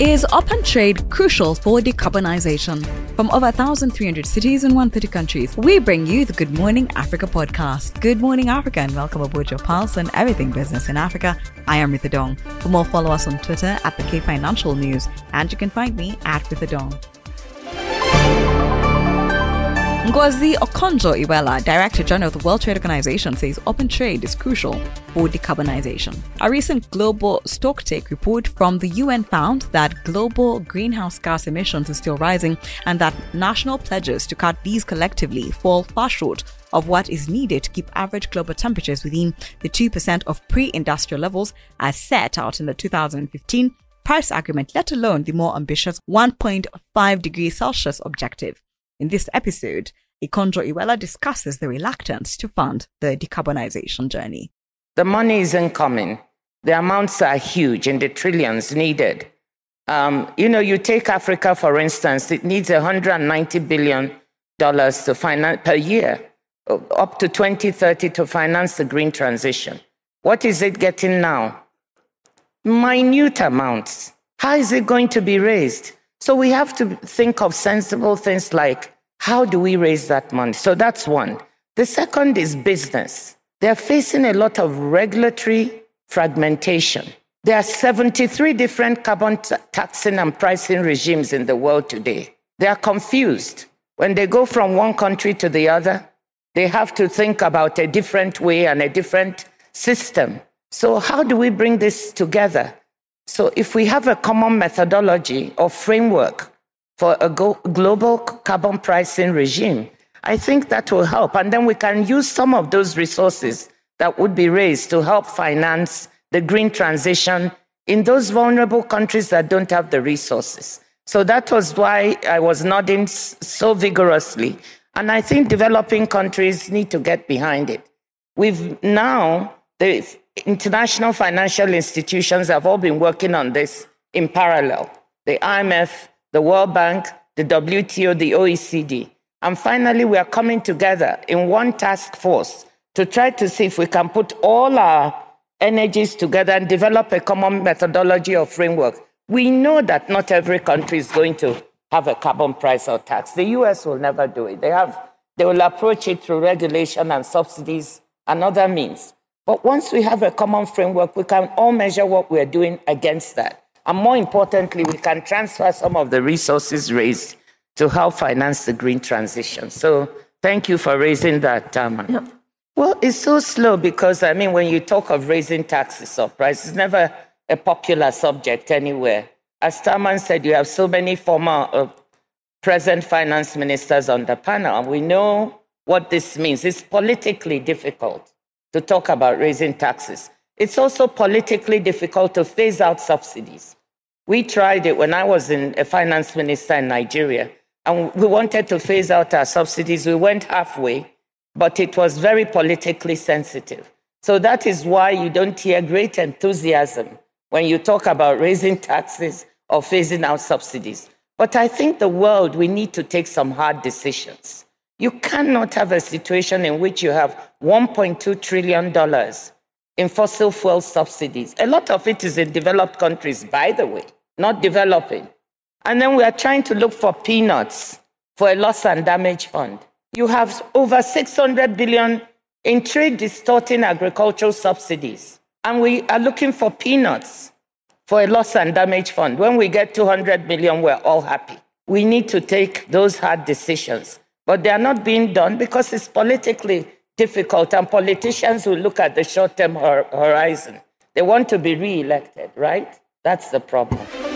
Is open trade crucial for decarbonization? From over 1,300 cities in 130 countries, we bring you the Good Morning Africa podcast. Good morning, Africa, and welcome aboard your pulse and everything business in Africa. I am Ritha Dong. For more, follow us on Twitter at the K Financial News, and you can find me at Ritha Dong. Ngozi Okonjo-Iweala, Director General of the World Trade Organization, says open trade is crucial for decarbonization. A recent global stocktake report from the UN found that global greenhouse gas emissions are still rising and that national pledges to cut these collectively fall far short of what is needed to keep average global temperatures within the 2% of pre-industrial levels as set out in the 2015 Paris Agreement, let alone the more ambitious 1.5 degrees Celsius objective. In this episode, Okonjo-Iweala discusses the reluctance to fund the decarbonization journey. The money isn't coming. The amounts are huge in the trillions needed. Um, you know, you take Africa, for instance, it needs $190 billion to finance per year, up to 2030 to finance the green transition. What is it getting now? Minute amounts. How is it going to be raised? So we have to think of sensible things like how do we raise that money? So that's one. The second is business. They're facing a lot of regulatory fragmentation. There are 73 different carbon t- taxing and pricing regimes in the world today. They are confused. When they go from one country to the other, they have to think about a different way and a different system. So, how do we bring this together? So if we have a common methodology or framework for a global carbon pricing regime, I think that will help. And then we can use some of those resources that would be raised to help finance the green transition in those vulnerable countries that don't have the resources. So that was why I was nodding so vigorously. And I think developing countries need to get behind it. We've now, the international financial institutions have all been working on this in parallel the IMF, the World Bank, the WTO, the OECD. And finally, we are coming together in one task force to try to see if we can put all our energies together and develop a common methodology or framework. We know that not every country is going to have a carbon price or tax. The US will never do it. They have they will approach it through regulation and subsidies and other means. But once we have a common framework, we can all measure what we're doing against that. And more importantly, we can transfer some of the resources raised to help finance the green transition. So thank you for raising that, Tharman. Yep. Well, it's so slow because, I mean, when you talk of raising taxes or prices, it's never a popular subject anywhere. As Tharman said, you have so many former uh, present finance ministers on the panel, and we know what this means. It's politically difficult to talk about raising taxes. It's also politically difficult to phase out subsidies. We tried it when I was in a finance minister in Nigeria, and we wanted to phase out our subsidies. We went halfway, but it was very politically sensitive. So that is why you don't hear great enthusiasm when you talk about raising taxes or phasing out subsidies. But I think the world, we need to take some hard decisions. You cannot have a situation in which you have $1.2 trillion in fossil fuel subsidies. A lot of it is in developed countries, by the way, not developing. And then we are trying to look for peanuts for a loss and damage fund. You have over 600 billion in trade distorting agricultural subsidies. And we are looking for peanuts for a loss and damage fund. When we get 200 million, we're all happy. We need to take those hard decisions but they are not being done because it's politically difficult, and politicians will look at the short term horizon. They want to be re elected, right? That's the problem.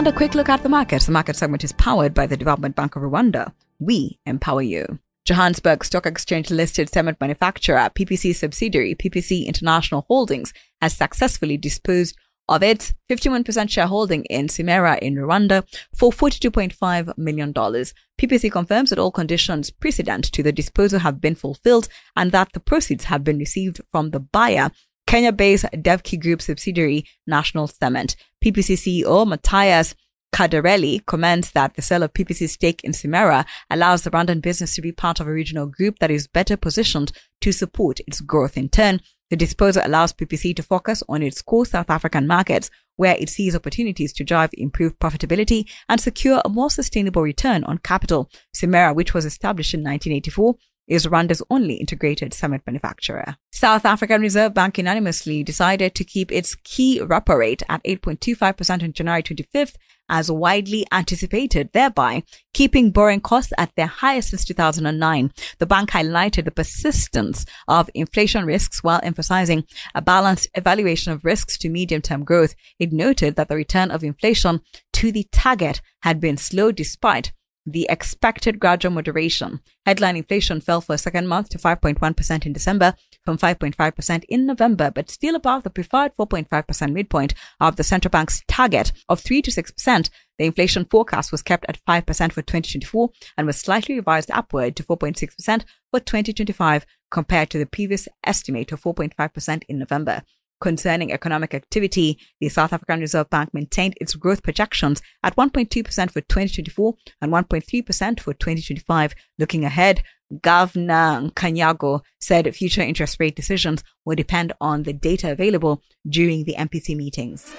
And a quick look at the markets. The market segment is powered by the Development Bank of Rwanda. We empower you. Johannesburg Stock Exchange listed cement manufacturer PPC subsidiary PPC International Holdings has successfully disposed of its 51% shareholding in Cimerwa in Rwanda for $42.5 million. PPC confirms that all conditions precedent to the disposal have been fulfilled and that the proceeds have been received from the buyer, Kenya-based Devki Group subsidiary National Cement. PPC CEO Matthias Cardarelli comments that the sale of PPC's stake in Cimerwa allows the Rwandan business to be part of a regional group that is better positioned to support its growth. In turn, The disposal allows PPC to focus on its core South African markets, where it sees opportunities to drive improved profitability and secure a more sustainable return on capital. Cimerwa, which was established in 1984, is Rwanda's only integrated cement manufacturer. South African Reserve Bank unanimously decided to keep its key repo rate at 8.25% on January 25th as widely anticipated, thereby keeping borrowing costs at their highest since 2009. The bank highlighted the persistence of inflation risks while emphasizing a balanced evaluation of risks to medium-term growth. It noted that the return of inflation to the target had been slow despite the expected gradual moderation. Headline inflation fell for a second month to 5.1% in December from 5.5% in November, but still above the preferred 4.5% midpoint of the central bank's target of 3 to 6%. The inflation forecast was kept at 5% for 2024 and was slightly revised upward to 4.6% for 2025 compared to the previous estimate of 4.5% in November. Concerning economic activity, the South African Reserve Bank maintained its growth projections at 1.2% for 2024 and 1.3% for 2025. Looking ahead, Governor Kganyago said future interest rate decisions will depend on the data available during the MPC meetings.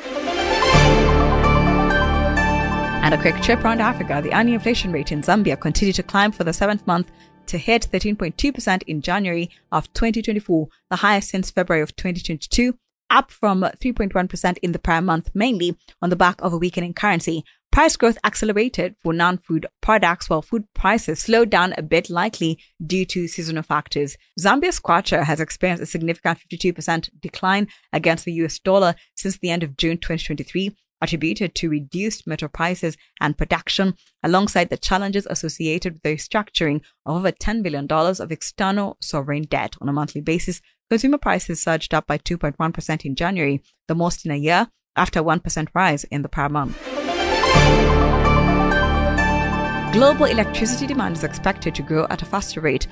And a quick trip around Africa, the annual inflation rate in Zambia continued to climb for the seventh month to hit 13.2% in January of 2024, the highest since February of 2022 up from 3.1% in the prior month, mainly on the back of a weakening currency. Price growth accelerated for non-food products while food prices slowed down a bit likely due to seasonal factors. Zambia's kwacha has experienced a significant 52% decline against the US dollar since the end of June 2023, attributed to reduced metal prices and production, alongside the challenges associated with the restructuring of over $10 billion of external sovereign debt on a monthly basis Consumer prices surged up by 2.1% in January, the most in a year, after a 1% rise in the prior month. Global electricity demand is expected to grow at a faster rate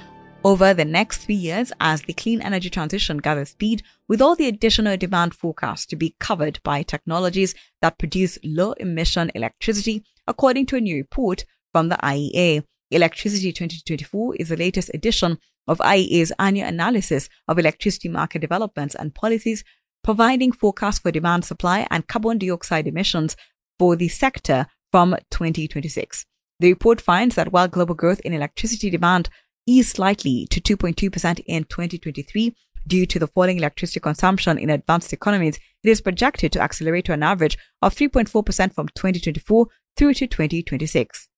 over the next three years as the clean energy transition gathers speed, with all the additional demand forecast to be covered by technologies that produce low emission electricity, according to a new report from the IEA. Electricity 2024 is the latest edition of IEA's annual analysis of electricity market developments and policies, providing forecasts for demand supply and carbon dioxide emissions for the sector from 2026. The report finds that while global growth in electricity demand eased slightly to 2.2% in 2023 due to the falling electricity consumption in advanced economies, it is projected to accelerate to an average of 3.4% from 2024 through to 2026.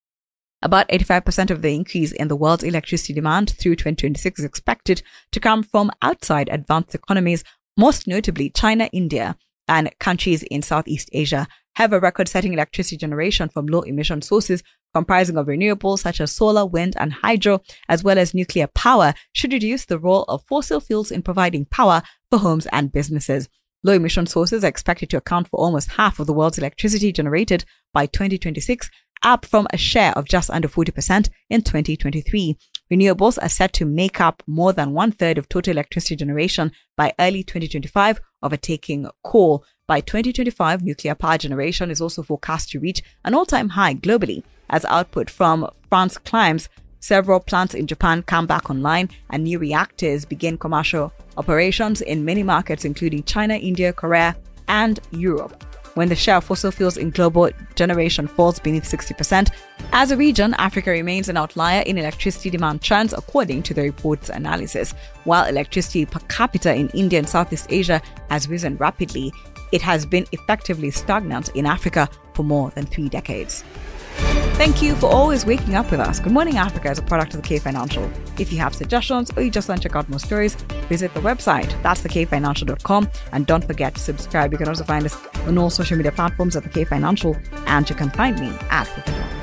About 85% of the increase in the world's electricity demand through 2026 is expected to come from outside advanced economies, most notably China, India, and countries in Southeast Asia have a record-setting electricity generation from low-emission sources comprising of renewables such as solar, wind, and hydro, as well as nuclear power, should reduce the role of fossil fuels in providing power for homes and businesses. Low emission sources are expected to account for almost half of the world's electricity generated by 2026 up from a share of just under 40% in 2023. Renewables are set to make up more than one third of total electricity generation by early 2025, overtaking coal. By 2025, nuclear power generation is also forecast to reach an all-time high globally as output from France climbs. Several plants in Japan come back online and new reactors begin commercial operations in many markets, including China, India, Korea, and Europe when the share of fossil fuels in global generation falls beneath 60%. As a region, Africa remains an outlier in electricity demand trends, according to the report's analysis. While electricity per capita in India and Southeast Asia has risen rapidly, it has been effectively stagnant in Africa for more than three decades. Thank you for always waking up with us. Good Morning Africa is a product of the K Financial. If you have suggestions or you just want to check out more stories, visit the website. That's thekfinancial.com. And don't forget to subscribe. You can also find us on all social media platforms at the K Financial. And you can find me at the